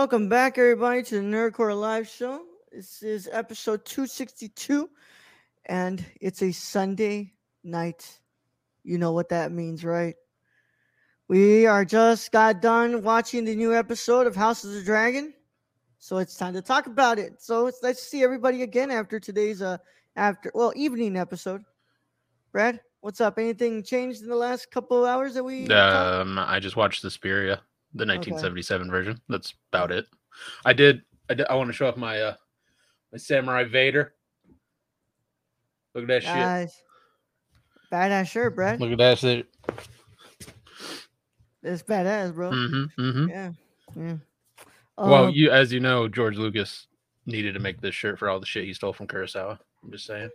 Welcome back, everybody, to the Nerd Corps Live Show. This is episode 262, and it's a Sunday night. You know what that means, right? We are just got done watching the new episode of House of the Dragon, so it's time to talk about it. So it's let's see everybody again after today's uh after well evening episode. Brad, what's up? Anything changed in the last couple of hours that we? talked? Um, I just watched *The Suspiria, the 1977 version. That's about it. I did. I, did, I want to show off my uh my Samurai Vader. Look at that shit. Nice. Badass shirt, Brad. Look at that shit. It's badass, bro. Mm-hmm, mm-hmm. Yeah, yeah. well, Um, you as you know, George Lucas needed to make this shirt for all the shit he stole from Kurosawa. I'm just saying.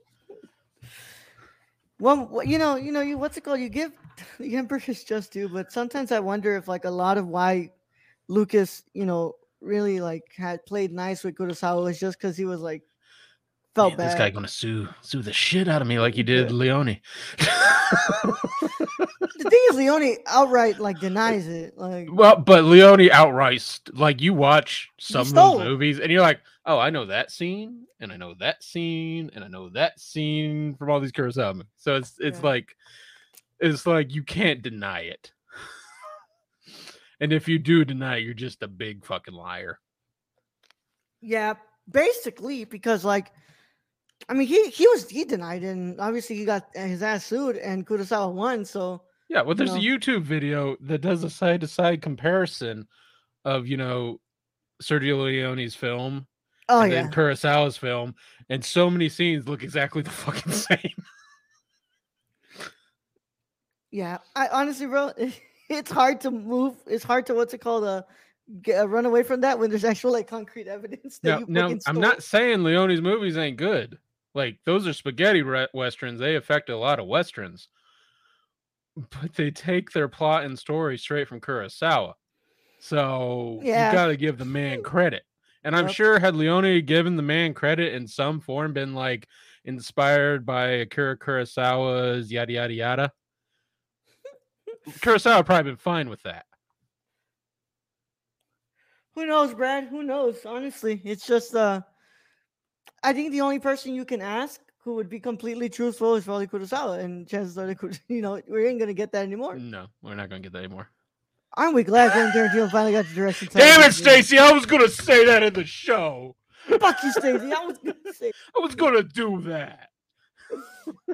Well, you know, you know, you what's it called? You give the emperor his just due, but sometimes I wonder if like a lot of why Lucas, you know, really like had played nice with Kurosawa was just because he was like felt Man, this bad. guy gonna sue sue the shit out of me like he did Leone. the thing is, Leone outright like denies it. Like, Well, but Leone outright, like you watch some of stole. those movies, and you're like, oh, I know that scene, and I know that scene, and I know that scene from all these Kurosawa movies. So it's it's Yeah. like, it's like you can't deny it. and if you do deny it, you're just a big fucking liar. yeah, basically because like, I mean, he he was he denied it, and obviously he got his ass sued, and Kurosawa won. So Yeah, well, there's No. a YouTube video that does a side to side comparison of you know Sergio Leone's film oh and yeah, then Kurosawa's film, and so many scenes look exactly the fucking same. Yeah, I honestly, bro, it's hard to move. It's hard to what's it called? Uh, get, uh run away from that when there's actual like concrete evidence. That Now, you now I'm not saying Leone's movies ain't good. Like those are spaghetti re- westerns. They affect a lot of westerns, but they take their plot and story straight from Kurosawa. So Yeah. you got to give the man credit. And I'm Yep. sure had Leone given the man credit in some form, been like inspired by Akira Kurosawa's yada yada yada, Kurosawa would probably been fine with that. Who knows, Brad? Who knows? Honestly, it's just uh, I think the only person you can ask who would be completely truthful is probably Kurosawa, and chances are, you know, we ain't gonna get that anymore. No, we're not gonna get that anymore. Aren't we glad Quentin Tarantino finally got the direction? Damn it? Stacy! I was gonna say that in the show. Fuck you, Stacey. I was gonna say. I was gonna do that.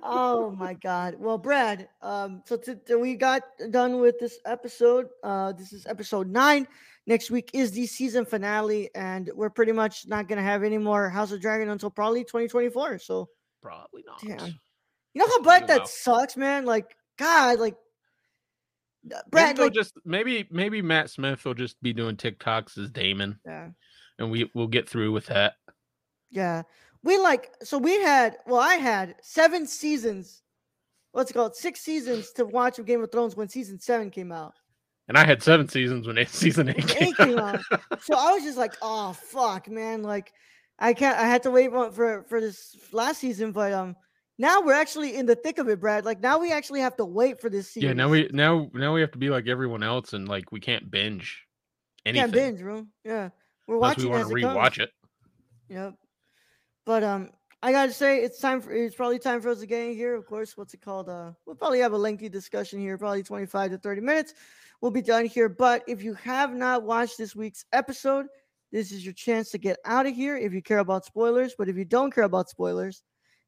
oh my god well brad um so t- t- we got done with this episode uh this is episode nine next week is the season finale and we're pretty much not gonna have any more house of dragon until probably 2024 so Probably not. Damn. you know how bad that sucks man like god like Maybe brad like, just maybe maybe Matt Smith will just be doing TikToks as Daemon, yeah and we we'll get through with that. yeah we like so we had well i had seven seasons what's it called six seasons to watch of game of thrones when season seven came out And I had seven seasons when eight, season eight came, eight came out. so I was just like, oh fuck, man. Like I can't I had to wait for for this last season, but um now we're actually in the thick of it, Brad. Like now we actually have to wait for this season. yeah, now we now now we have to be like everyone else, and like we can't binge anything can't binge, bro. Yeah. We're unless watching we want to rewatch it. Yep. But um I gotta say, it's time for it's probably time for us to get in here. Of course, what's it called? Uh, we'll probably have a lengthy discussion here, probably 25 to 30 minutes. We'll be done here. But if you have not watched this week's episode, this is your chance to get out of here if you care about spoilers. But if you don't care about spoilers,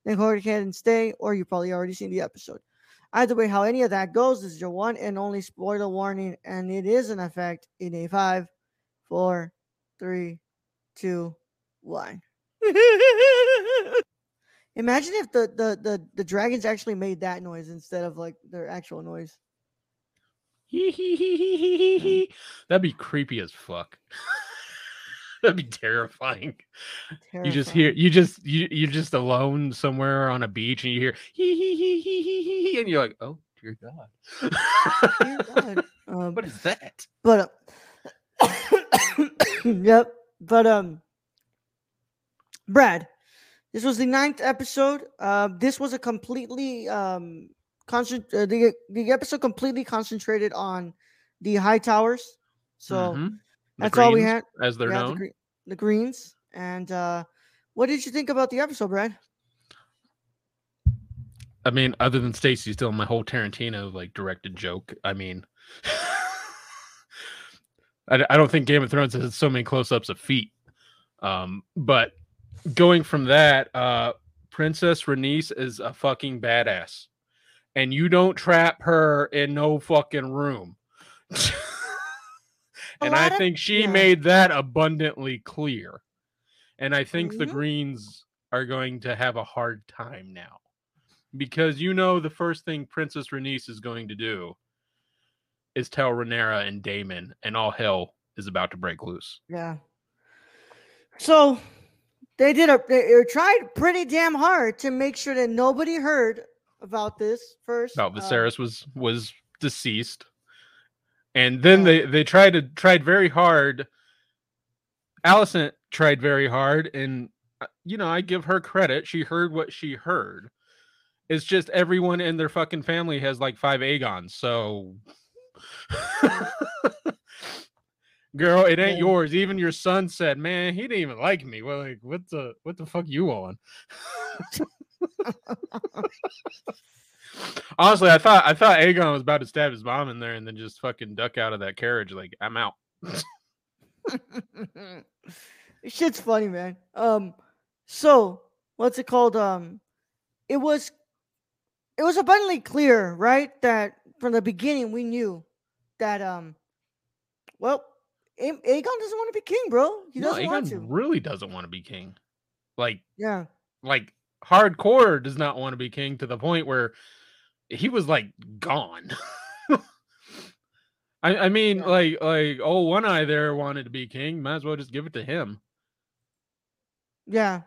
then go ahead and stay, or you've probably already seen the episode. Either way, how any of that goes, this is your one and only spoiler warning, and it is in effect in a five, four, three, two, one. Imagine if the, the the the dragons actually made that noise instead of like their actual noise. That'd be creepy as fuck. That'd be terrifying. You just hear you just you you're just alone somewhere on a beach and you hear hee hee hee hee hee hee and you're like, oh dear God. Dear God. Um, what is that? but uh, yep. But um, Brad, this was the ninth episode. Uh, this was a completely um concent- uh, the the episode completely concentrated on the Hightowers. So Mhm. The that's all we had. as they're yeah, the, known. gre- the greens. And uh, what did you think about the episode, Brad? I mean, other than Stacy still my whole Tarantino like directed joke. I mean, I don't think Game of Thrones has so many close-ups of feet. Um, but going from that, uh, Princess Rhaenys is a fucking badass, and you don't trap her in no fucking room. And I of- think she yeah. made that abundantly clear. And I think the Mhm. Greens are going to have a hard time now because you know the first thing Princess Rhaenys is going to do is tell Rhaenyra and Daemon, and all hell is about to break loose. Yeah. So they did a they tried pretty damn hard to make sure that nobody heard about this first. About uh, Viserys was was deceased, and then Yeah. they they tried to tried very hard. Alicent tried very hard, and uh, you know I give her credit. She heard what she heard. It's just everyone in their fucking family has like five Aegons, so. Girl, it ain't Yeah. yours. Even your son said, "Man, he didn't even like me." Well, like, what the what the fuck you on? Honestly, I thought I thought Aegon was about to stab his mom in there and then just fucking duck out of that carriage. Like, I'm out. Shit's funny, man. Um, so what's it called? Um, it was, it was abundantly clear, right, that from the beginning we knew that um, well, A- Aegon doesn't want to be king, bro. He no, doesn't want Aegon to. really doesn't want to be king. Like, Yeah. like hardcore does not want to be king to the point where he was like gone. I, I mean, Yeah. like, like, oh, one eye there wanted to be king. Might as well just give it to him. Yeah.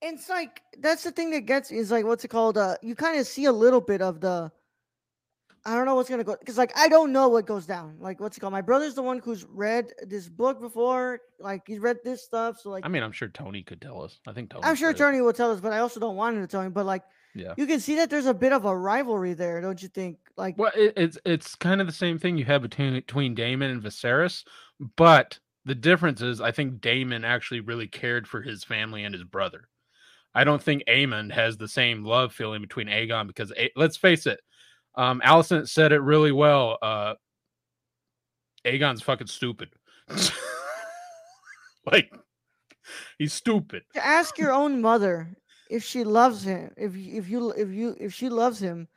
It's like that's the thing that gets is like what's it called? Uh you kind of see a little bit of the I don't know what's gonna go because like I don't know what goes down. Like what's it called? My brother's the one who's read this book before. Like he's read this stuff. So like I mean, I'm sure Tony could tell us. I think Tony. I'm sure Tony will tell us, but I also don't want him to tell me. But like Yeah. you can see that there's a bit of a rivalry there, don't you think? Like Well, it, it's it's kind of the same thing you have between between Daemon and Viserys, but the difference is I think Daemon actually really cared for his family and his brother. I don't think Aemond has the same love feeling between Aegon because A- let's face it, um, Alicent said it really well. Uh, Aegon's fucking stupid. like he's stupid. to ask your own mother if she loves him, if if you if you if she loves him,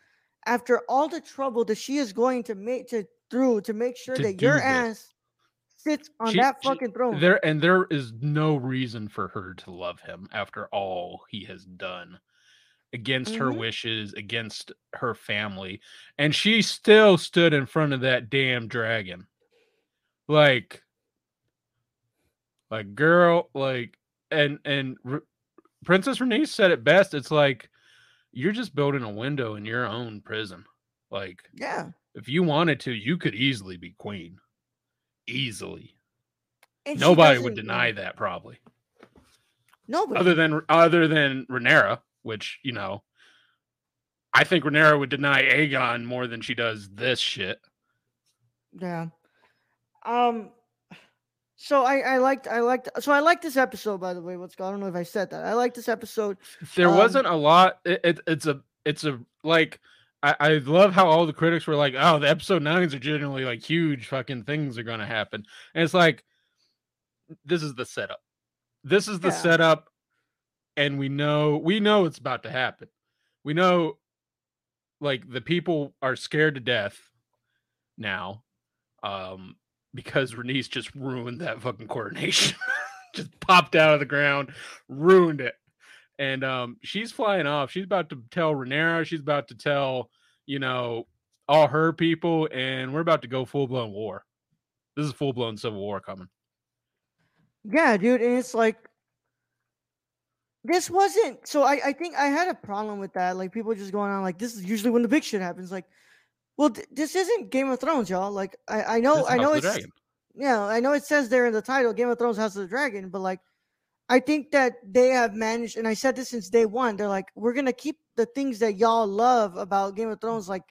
after all the trouble that she is going to make to through to make sure To that your this. ass sits on She- that she- fucking throne. There and there is no reason for her to love him after all he has done against her Mhm. wishes, against her family, and she still stood in front of that damn dragon. Like like girl, like and and R- Princess Rhaenys said it best. It's like you're just building a window in your own prison. Like yeah, if you wanted to, you could easily be queen. Easily. and Nobody would deny that probably. Nobody. Other than other than Rhaenyra, which, you know, I think Rhaenyra would deny Aegon more than she does this shit. yeah. Um. So I I liked I liked so I like this episode by the way. What's going? I don't know if I said that. I like this episode. There Um, wasn't a lot. It, it, it's a it's a like I, I love how all the critics were like, oh, the episode nines are generally like huge fucking things are gonna happen. And it's like this is the setup. This is the Yeah. setup, and we know we know it's about to happen. We know like the people are scared to death now. Um because Rhaenys just ruined that fucking coordination. just popped out of the ground, ruined it and um she's flying off she's about to tell Rhaenyra she's about to tell you know all her people and we're about to go full-blown war this is full-blown civil war coming Yeah, dude, and it's like this wasn't so I, I think I had a problem with that. Like people just going on like this is usually when the big shit happens. Like, well, th- this isn't Game of Thrones, y'all. Like I, I know I know it's yeah, I know it says there in the title, Game of Thrones House of the Dragon, but like I think that they have managed, and I said this since day one. They're like, we're gonna keep the things that y'all love about Game of Thrones, like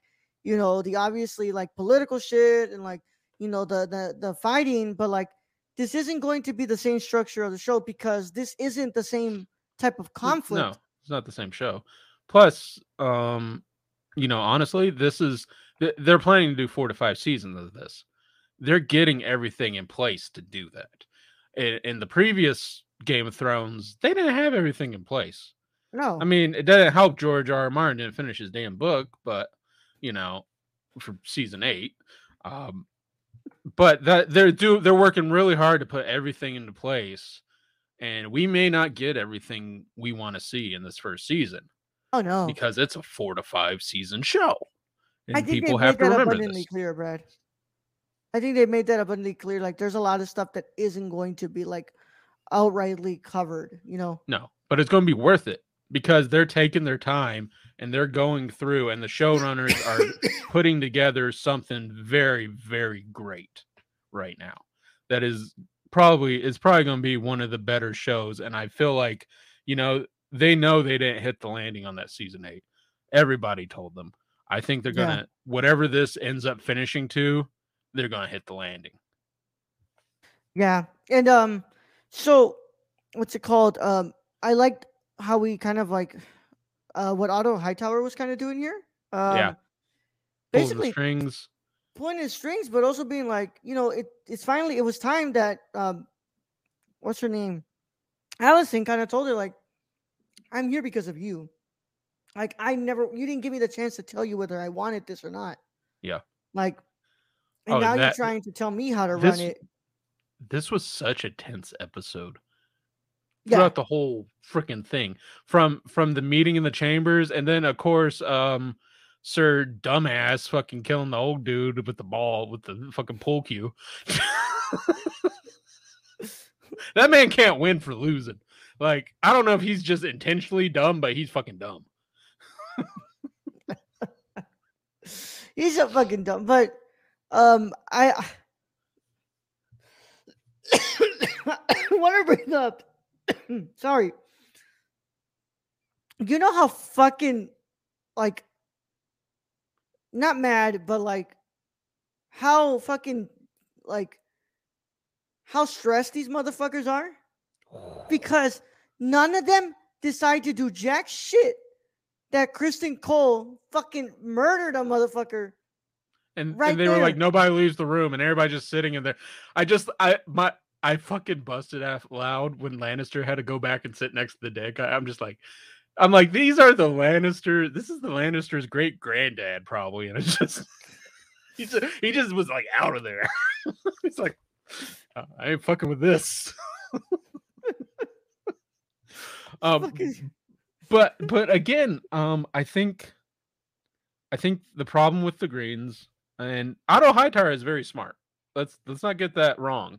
you know, the obviously like political shit and like you know the the the fighting, but like this isn't going to be the same structure of the show because this isn't the same type of conflict. no it's not the same show plus um you know honestly this is they're planning to do four to five seasons of this they're getting everything in place to do that in, in the previous game of thrones they didn't have everything in place No, I mean, it doesn't help George R. R. Martin didn't finish his damn book, but you know, for season eight. Um, but that they're do they're working really hard to put everything into place, and we may not get everything we want to see in this first season oh no. because it's a four to five season show, and I think people they have made to that remember abundantly this. clear, Brad. I think they made that abundantly clear. Like, there's a lot of stuff that isn't going to be like outrightly covered. You know, No, but it's going to be worth it because they're taking their time and they're going through, and the showrunners are putting together something very, very great right now. That is probably it's probably going to be one of the better shows, and I feel like you know they know they didn't hit the landing on that season eight. Everybody told them. I think they're gonna whatever this ends up finishing to, they're gonna hit the landing. Yeah, and um, so what's it called? Um, I liked how we kind of like uh what Otto Hightower was kind of doing here. Um, Yeah. Basically strings. Pulling his strings, but also being like, you know, it it's finally it was time that um, what's her name, Alicent kind of told her like, I'm here because of you. Like I never, you didn't give me the chance to tell you whether I wanted this or not. Yeah. Like, and Oh, now you're trying to tell me how to this- run it. This was such a tense episode. Yeah. throughout the whole freaking thing from from the meeting in the chambers and then of course um sir dumbass fucking killing the old dude with the ball with the fucking pool cue that man can't win for losing like i don't know if he's just intentionally dumb but he's fucking dumb He's a fucking dumb. But um, I I want to bring up. sorry. You know how fucking like not mad, but like how fucking like how stressed these motherfuckers are? Oh. Because none of them decide to do jack shit that Criston Cole fucking murdered a motherfucker. and, Right and they were like nobody leaves the room and everybody just sitting in there. I just i my i fucking busted out loud when lannister had to go back and sit next to the dead guy i'm just like i'm like these are the lannister this is the lannister's great granddad probably and it's just he just, he just was like out of there. He's like "Uh, i ain't fucking with this. Um but but again um i think i think the problem with the greens and otto hightower is very smart. Let's let's not get that wrong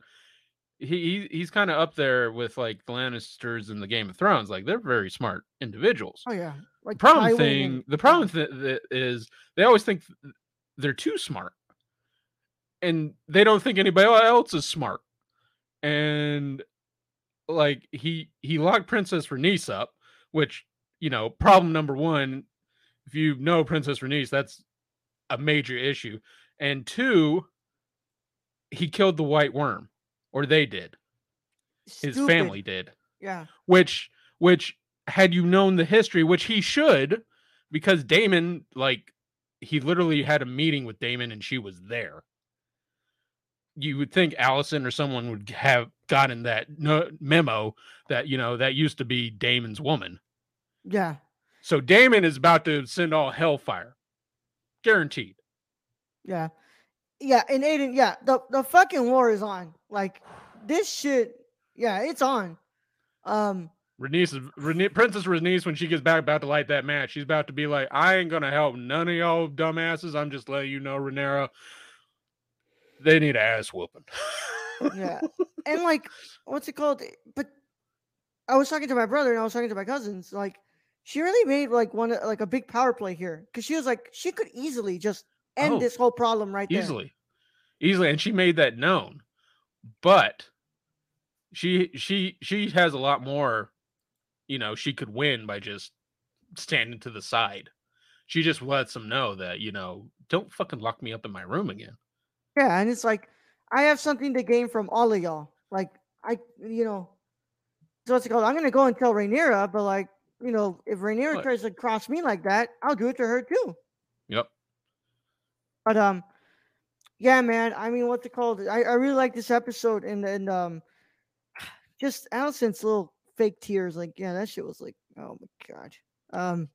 he, he he's kind of up there with like the lannisters in the game of thrones like they're very smart individuals Oh yeah. Like the problem Tywin thing and- the problem th- th- is they always think they're too smart and they don't think anybody else is smart and like he he locked princess Rhaenys up which you know problem number one if you know princess Rhaenys that's a major issue and two he killed the white worm or they did. His family did. Yeah. Which which had you known the history, which he should, because Daemon, like, he literally had a meeting with Daemon and she was there. You would think Alicent or someone would have gotten that no, memo that, you know, that used to be Daemon's woman. Yeah. So Daemon is about to send all hellfire. Guaranteed. Yeah. Yeah. And Aiden, yeah, the, the fucking war is on. Like this shit, yeah, it's on. Um, Rhaenys, Rene, Princess Rhaenys, when she gets back about to light that match, she's about to be like, I ain't gonna help none of y'all dumbasses. I'm just letting you know, Rhaenyra, they need a ass whooping. yeah. and like, what's it called? But I was talking to my brother and I was talking to my cousins. Like, she really made like one like a big power play here because she was like she could easily just end Oh, this whole problem right there. easily, easily, and she made that known. But she she she has a lot more. You know, she could win by just standing to the side. She just lets them know that you know, don't fucking lock me up in my room again. Yeah, and it's like I have something to gain from all of y'all. Like I, you know, so what's it called? I'm gonna go and tell Rhaenyra, but like, you know, if Rhaenyra What? tries to cross me like that, I'll do it to her too. Yep. But um, yeah, man. I mean, what's it called? I, I really like this episode, and and um, just Alicent's little fake tears. Like, yeah, that shit was like, oh my god. Um,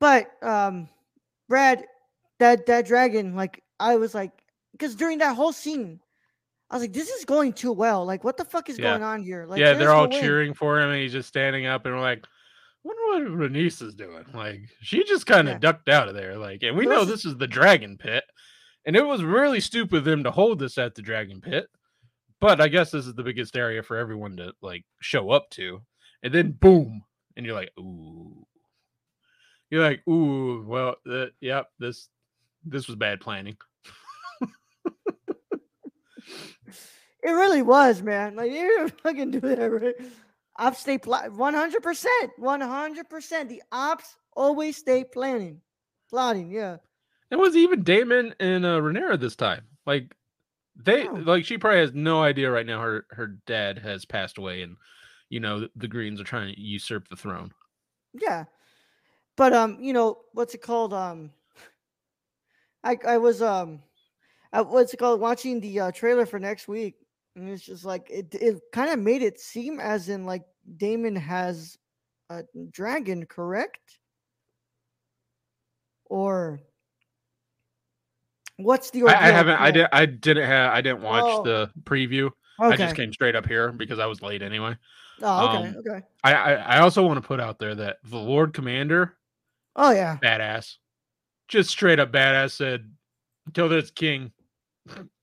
but um, Brad, that that dragon, like, I was like, because during that whole scene, I was like, this is going too well. Like, what the fuck is Yeah. going on here? Like, yeah, they're all cheering for him, and he's just standing up, and we're like, "Wonder what Rhaenys is doing?" Like, she just kind of Yeah. ducked out of there. Like, and we know this is- is the Dragon Pit, and it was really stupid of them to hold this at the Dragon Pit. But I guess this is the biggest area for everyone to like show up to, and then boom, and you're like, "Ooh," you're like, "Ooh, well, uh, yep, this this was bad planning." It really was, man. Like you didn't fucking do that, right? Ops stay pl- one hundred percent, one hundred percent. The ops always stay planning, plotting. Yeah, It was even Daemon and uh, Rhaenyra this time. Like they Oh. like she probably has no idea right now her her dad has passed away and you know the, the Greens are trying to usurp the throne. yeah. But um, you know what's it called? Um, I I was um, I, what's it called? Watching the uh, trailer for next week, and it's just like it. It kind of made it seem as in like Daemon has a dragon, correct? Or what's the? I, I haven't. I did I didn't have I didn't watch Oh. the preview. Okay. I just came straight up here because I was late anyway. Oh, okay, um, okay. I I, I also want to put out there that the Lord Commander, Oh yeah, badass. Just straight up badass said, Until this king,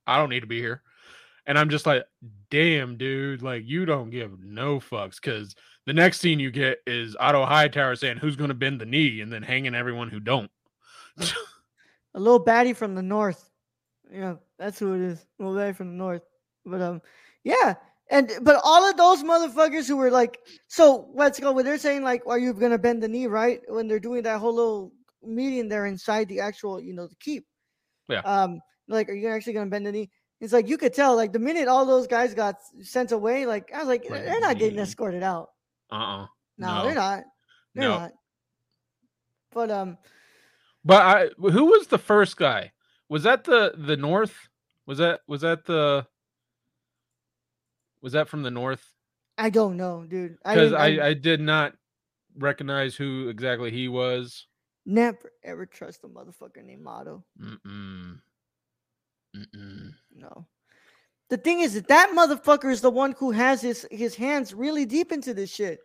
I don't need to be here. And I'm just like, damn, dude, like you don't give no fucks because the next scene you get is Otto Hightower saying who's gonna bend the knee and then hanging everyone who don't. a little baddie from the north. Yeah, that's who it is. A little baddie from the north. But um, yeah, and but all of those motherfuckers who were like, so let's go. When they're saying like, are you gonna bend the knee, right? When they're doing that whole little meeting there inside the actual, you know, the keep. Yeah. Um, like, are you actually gonna bend the knee? It's like you could tell, like the minute all those guys got sent away, like I was like, they're not getting escorted out. Uh-uh. No, No. they're not. They're No. not. But um, But I who was the first guy? Was that the the north? Was that was that the was that from the north? I don't know, dude. Because didn't- I, I did not recognize who exactly he was. Never ever trust a motherfucker named Motto. Mm-mm. Mm-mm. No. The thing is that that motherfucker is the one who has his his hands really deep into this shit,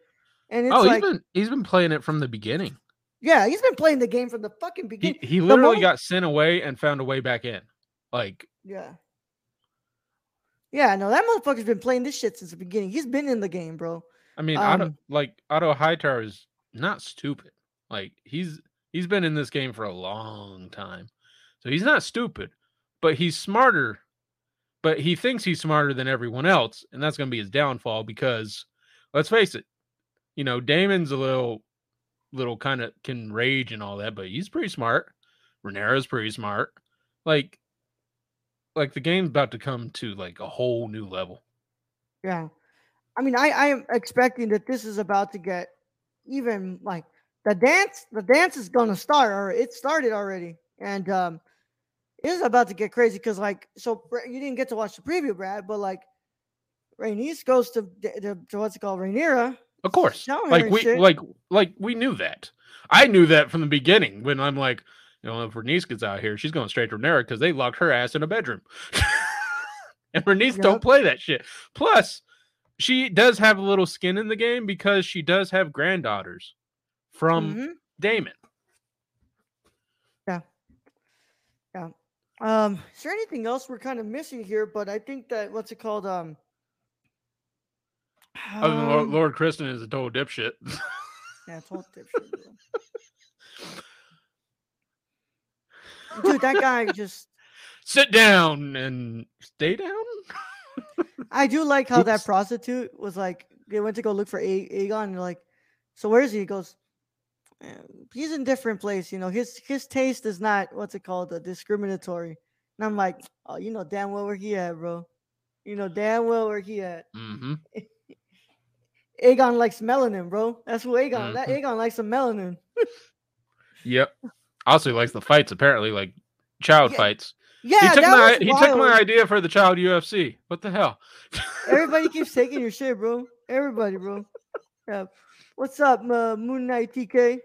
and it's Oh, like, he's been he's been playing it from the beginning. yeah, he's been playing the game from the fucking beginning. he literally moment- got sent away and found a way back in. Like yeah, yeah. No, that motherfucker's been playing this shit since the beginning. He's been in the game, bro. I mean, Otto, Um, like Otto Hightower is not stupid. Like he's he's been in this game for a long time, so he's not stupid, but he's smarter. But he thinks he's smarter than everyone else, and that's going to be his downfall. Because let's face it, you know, Daemon's a little, little kind of can rage and all that, but he's pretty smart. Rhaenyra's pretty smart. Like like the game's about to come to like a whole new level. Yeah. I mean, I, I am expecting that this is about to get even like the dance. The dance is gonna start, or it started already, and um, is about to get crazy because like, so you didn't get to watch the preview, Brad, but like, Rhaenys goes to, to, to what's it called, Rhaenyra. Of course. Like we shit. like like we knew that. I knew that from the beginning when I'm like, you know, if Bernice gets out here, she's going straight to Rhaenyra because they locked her ass in a bedroom. and Bernice Yep. don't play that shit. Plus, she does have a little skin in the game because she does have granddaughters from Mhm. Daemon. Um, is there anything else we're kind of missing here? But I think that what's it called? Um, Other than Lord, um, Lord Criston is a total dipshit. Yeah, all dipshit, bro. Dude, that guy just. Sit down and stay down. I do like how that prostitute was like. They went to go look for A- Aegon. And they're like, so where is he? He goes, "Eh, he's in different place. You know, his his taste is not what's it called, uh, discriminatory. And I'm like, oh, you know damn well where he at, bro. You know damn well where he at. hmm Aegon likes melanin, bro. That's what Aegon. That Mhm. Aegon likes some melanin. Yep. Also, he likes the fights. Apparently, like child Yeah, fights. Yeah, he took that my he took my idea for the child UFC. What the hell? Everybody keeps taking your shit, bro. Everybody, bro. Yeah. What's up, uh, Moon Knight TK?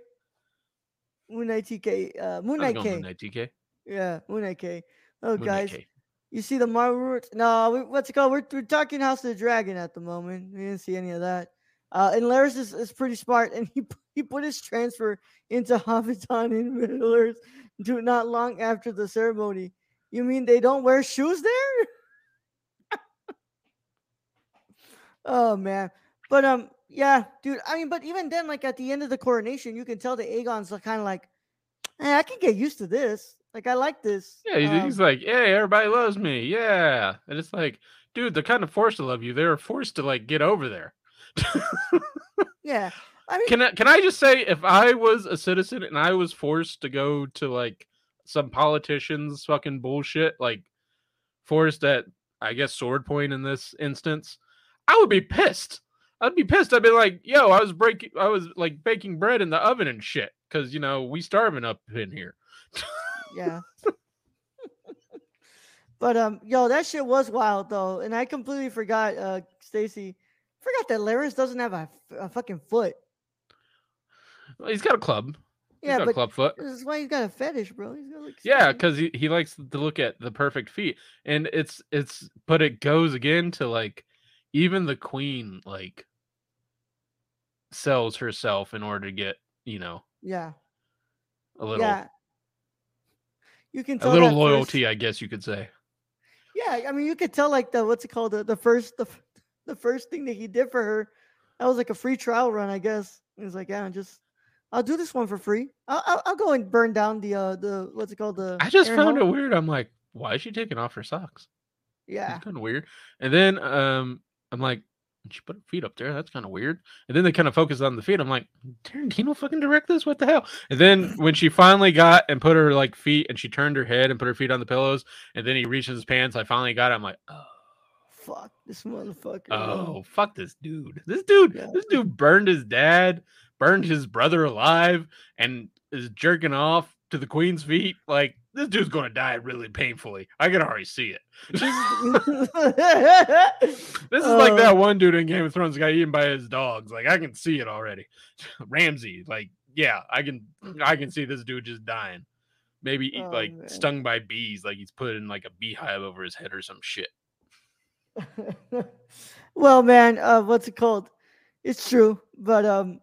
Moon Knight TK. Uh, Moon Knight K. Moon Knight TK? Yeah, Moon Knight K. Oh, Moon guys, K. you see the Marvel? Roots? No, we, what's it called? We're, we're talking House of the Dragon at the moment. We didn't see any of that. Uh, and Larys is, is pretty smart, and he he put his transfer into Hobbiton in Middle Earth do not long after the ceremony. You mean they don't wear shoes there? oh man, but um, yeah, dude. I mean, but even then, like at the end of the coronation, you can tell the Aegon's kind of like, hey, I can get used to this. Like I like this. Yeah, he's, Um, he's like, "Hey, everybody loves me." Yeah, and it's like, dude, they're kind of forced to love you. They're forced to like get over there. yeah. I mean, can I can I just say, if I was a citizen and I was forced to go to like some politicians' fucking bullshit, like forced at I guess sword point in this instance, I would be pissed. I'd be pissed. I'd be like, "Yo, I was breaking, I was like baking bread in the oven and shit, because you know we starving up in here." yeah. but um, yo, that shit was wild though, and I completely forgot. Uh, Stacy, forgot that Larys doesn't have a fucking foot. Well, he's got a club. He's Yeah, got a but club foot. this is why he's got a fetish, bro. He's got like Yeah, because he, he likes to look at the perfect feet, and it's it's but it goes again to like even the queen like sells herself in order to get you know yeah, a little yeah. You can a little that first- loyalty, I guess you could say. Yeah, I mean, you could tell like the what's it called the, the first the, the first thing that he did for her. That was like a free trial run, I guess. He was like, yeah, just I'll do this one for free. I'll I'll, I'll go and burn down the uh the what's it called the. I just Aaron found Hall." it weird. I'm like, why is she taking off her socks? Yeah, It's kind of weird. And then um I'm like, she put her feet up there. That's kind of weird. And then they kind of focus on the feet. I'm like, Tarantino fucking direct this? What the hell? And then when she finally got and put her like feet and she turned her head and put her feet on the pillows, and then he reached in his pants, I finally got it. I'm like, oh, fuck this motherfucker. oh fuck this dude. This dude, Yeah. this dude burned his dad, burned his brother alive, and is jerking off to the queen's feet. Like, this dude's gonna die really painfully. I can already see it. This is like Uh, that one dude in Game of Thrones got eaten by his dogs. Like I can see it already. Ramsay, like yeah, I can I can see this dude just dying. Maybe Oh, like man. stung by bees, like he's put in like a beehive over his head or some shit. well, man, uh, what's it called? It's true, but um,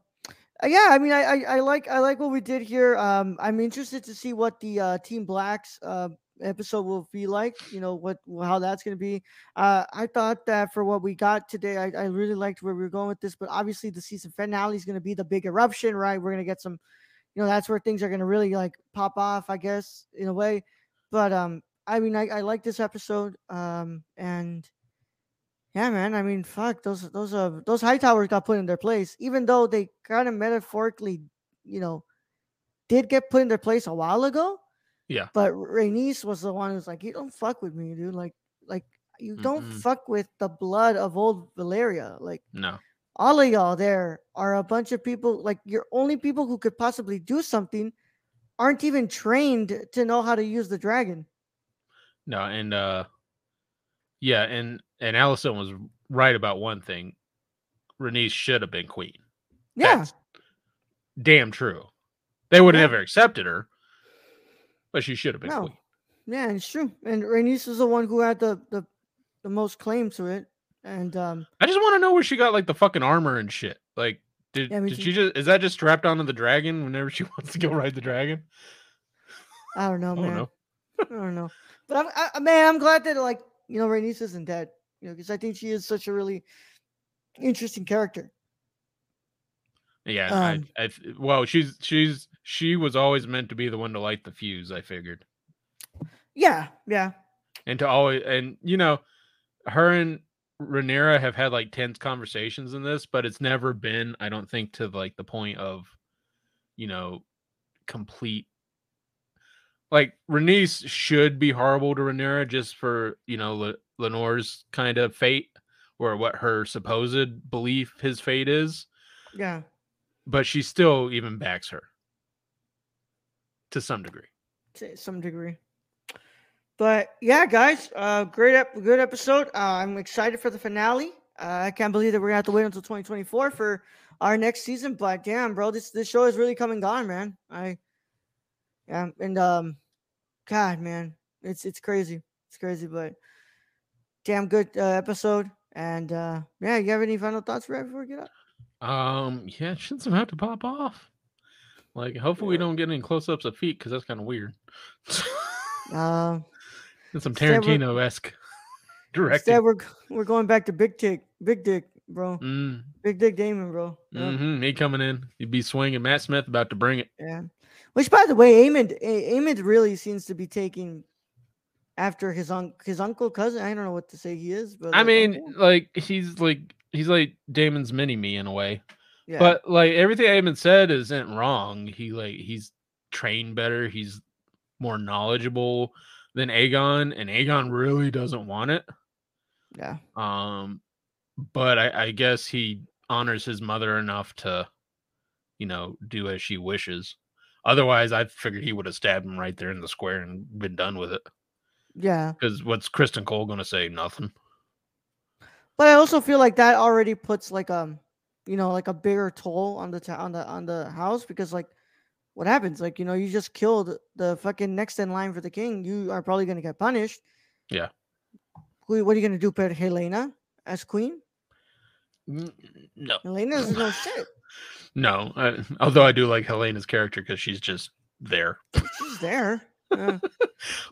yeah, I mean, I, I I like I like what we did here. Um, I'm interested to see what the uh, Team Blacks uh episode will be like. You know what how that's gonna be. Uh, I thought that for what we got today, I, I really liked where we were going with this. But obviously, the season finale is gonna be the big eruption, right? We're gonna get some, you know, that's where things are gonna really like pop off, I guess, in a way. But um, I mean, I, I like this episode. Um, and yeah, man. I mean, fuck those those uh those Hightowers got put in their place, even though they kind of metaphorically, you know, did get put in their place a while ago. Yeah. But Rhaenys was the one who's like, you don't fuck with me, dude. Like, like you don't fuck with the blood of old Valyria. Like No. all of y'all there are a bunch of people. Like your only people who could possibly do something aren't even trained to know how to use the dragon. No, and uh yeah, and and Alicent was right about one thing. Rhaenys should have been queen. Yeah, That's damn true. They would have Yeah. never accepted her, but she should have been No. queen. yeah, it's true. And Rhaenys is the one who had the the, the most claim to it. And um, I just want to know where she got like the fucking armor and shit. Like, did, Yeah, did too. she just is that just strapped onto the dragon whenever she wants to go ride the dragon? I don't know, I don't man. know. I don't know. But I'm, I, man, I'm glad that like you know Rhaenys isn't dead. You know, because I think she is such a really interesting character. Yeah, Um, I, I well, she's she's she was always meant to be the one to light the fuse. I figured, Yeah, yeah, and to always and you know, her and Rhaenyra have had like tense conversations in this, but it's never been, I don't think, to like the point of, you know, complete. Like Rhaenys should be horrible to Rhaenyra just for you know Laenor's kind of fate or what her supposed belief his fate is. yeah. but she still even backs her to some degree. to some degree. But yeah, guys, uh, great, ep- good episode. Uh, I'm excited for the finale. Uh, I can't believe that we're gonna have to wait until 2024 for our next season. But damn, bro, this this show is really coming gone, man. I yeah, and um, God, man, it's it's crazy, it's crazy, but damn good uh, episode. And uh, yeah, you have any final thoughts right before we get up? Um, yeah, shit's about to pop off. Like, hopefully, we don't get any close ups of feet because that's kind of weird. Uh, That's some Tarantino esque instead, directing. we're we're going back to Big Dick, Big Dick, bro, Mm, Big Dick Daemon, bro. Yep. hmm Me coming in, you'd be swinging. Matt Smith about to bring it. Yeah. Which, by the way, Aemond, A- Aemond really seems to be taking after his un- his uncle cousin. I don't know what to say he is, but I like, mean, uncle? like he's like he's like Daemon's mini me in a way. yeah, But like everything Aemond said isn't wrong. He like he's trained better. He's more knowledgeable than Aegon, and Aegon really doesn't want it. yeah, Um, but I, I guess he honors his mother enough to, you know, do as she wishes. Otherwise, I figured he would have stabbed him right there in the square and been done with it. Yeah. Because what's Criston Cole gonna say? Nothing. But I also feel like that already puts like um, you know, like a bigger toll on the ta- on the on the house because like, what happens? Like you know, you just killed the fucking next in line for the king. You are probably gonna get punished. Yeah. Who? What are you gonna do? Put Helaena as queen? No, Helaena's no shit. no. I, although I do like Helaena's character because she's just there. She's there. Yeah.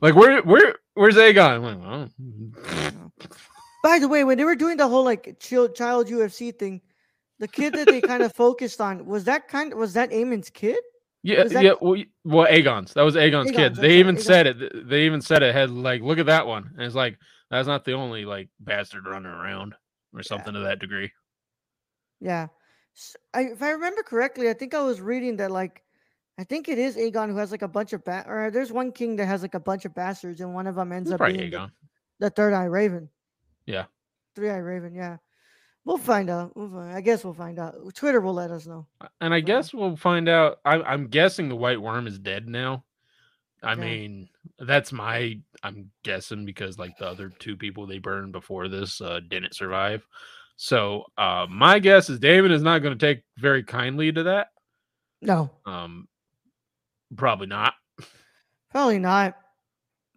Like where where where's Aegon? Like, mm, By the way, when they were doing the whole like child child UFC thing, the kid that they kind of focused on was that kind was that Aemond's kid? yeah, that- yeah. Well, well, Aegon's. That was Aegon's Aegon's, kid. They even Aegon. said it. They even said it had like, look at that one. And it's like that's not the only like bastard running around or something to that degree. Yeah. S I if I remember correctly, I think I was reading that like I think it is Aegon who has like a bunch of ba- or there's one king that has like a bunch of bastards and one of them ends It's up being the, the third eye raven. Yeah. Three eye raven, yeah. We'll find out. We'll find, I guess we'll find out. Twitter will let us know. And I guess we'll find out. I, I'm guessing the White Worm is dead now. I Okay. mean, that's my. I'm guessing because like the other two people they burned before this uh, didn't survive. So uh, my guess is David is not going to take very kindly to that. No, Um, probably not. probably not.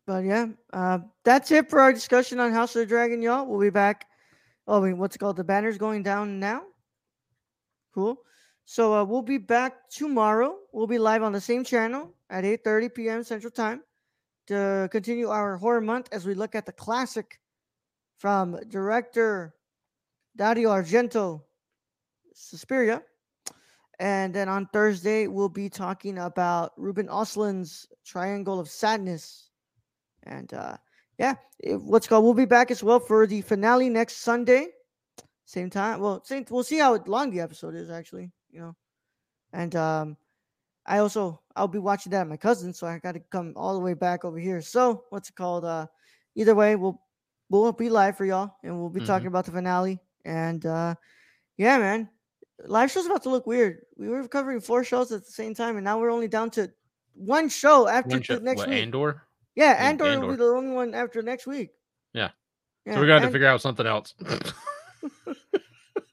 But yeah, uh, that's it for our discussion on House of the Dragon, y'all. We'll be back. Oh, wait, what's it called? The banner's going down now. Cool. So uh, we'll be back tomorrow. We'll be live on the same channel at 8:30 p.m. Central Time to continue our horror month as we look at the classic from director Dario Argento, Suspiria. And then on Thursday, we'll be talking about Ruben Östlund's Triangle of Sadness. And uh, yeah, it, what's called, we'll be back as well for the finale next Sunday. Same time. Well, same, we'll see how long the episode is actually, you know. And um, I also I'll be watching that at my cousin, so I got to come all the way back over here. So what's it called? Uh, either way, we'll we'll be live for y'all, and we'll be Mhm. talking about the finale. And uh, yeah, man, live show's about to look weird. We were covering four shows at the same time, and now we're only down to one show after One the show, next what, week. Andor. yeah, think Andor will be the only one after next week. Yeah. Yeah, so we got to and figure out something else.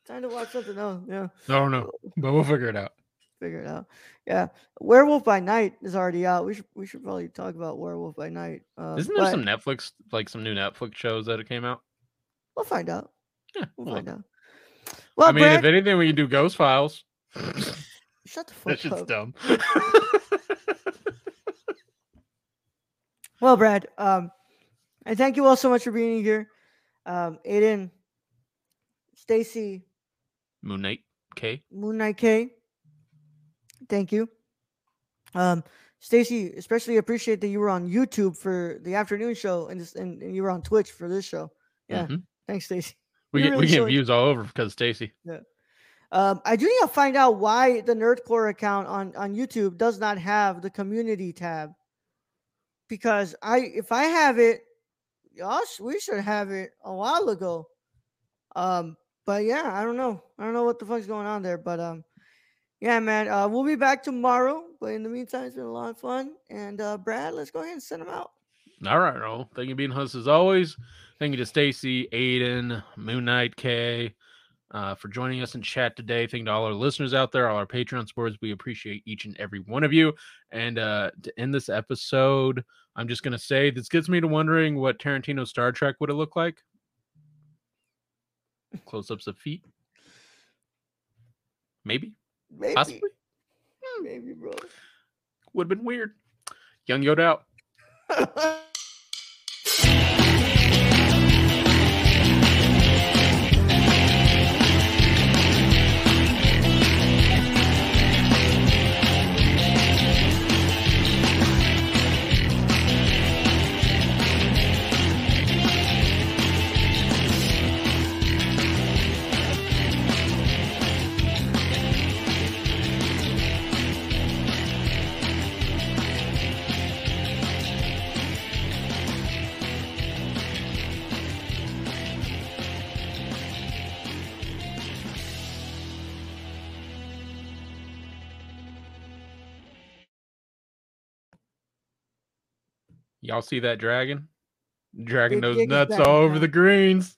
time to watch something else. Yeah. I don't know, but we'll figure it out. figure it out. Yeah, Werewolf by Night is already out. We should we should probably talk about Werewolf by Night. Uh, Isn't there but some Netflix, like some new Netflix shows that it came out? We'll find out. Yeah, We'll well, find out. Well, I mean, Brad, if anything, we can do Ghost Files. shut the fuck that shit's up. dumb. Well, Brad, um, and thank you all so much for being here. Um, Aiden, Stacy, Moon Knight, K. Moon Knight K. Thank you. Um, Stacy, especially appreciate that you were on YouTube for the afternoon show and this, and, and you were on Twitch for this show. Yeah, Mhm. thanks, Stacy. We get really we get views all over because Stacy. Um, I do need to find out why the Nerd Corps account on on YouTube does not have the community tab. Because I, if I have it, y'all, we should have it a while ago. Um, but yeah, I don't know. I don't know what the fuck's going on there. But um, yeah, man. Uh, we'll be back tomorrow. But in the meantime, it's been a lot of fun. And uh, Brad, let's go ahead and send them out. All right, Roll. Thank you, being host as always. Thank you to Stacy, Aiden, Moon Knight, K, uh, for joining us in chat today. Thank you to all our listeners out there, all our Patreon supporters. We appreciate each and every one of you. And uh, to end this episode, I'm just gonna say this gets me to wondering what Tarantino's Star Trek would have looked like. Close-ups of feet, maybe, Maybe, possibly, maybe, bro. would have been weird. Young Yoda out. Y'all see that dragon? Dragon knows nuts all over the greens.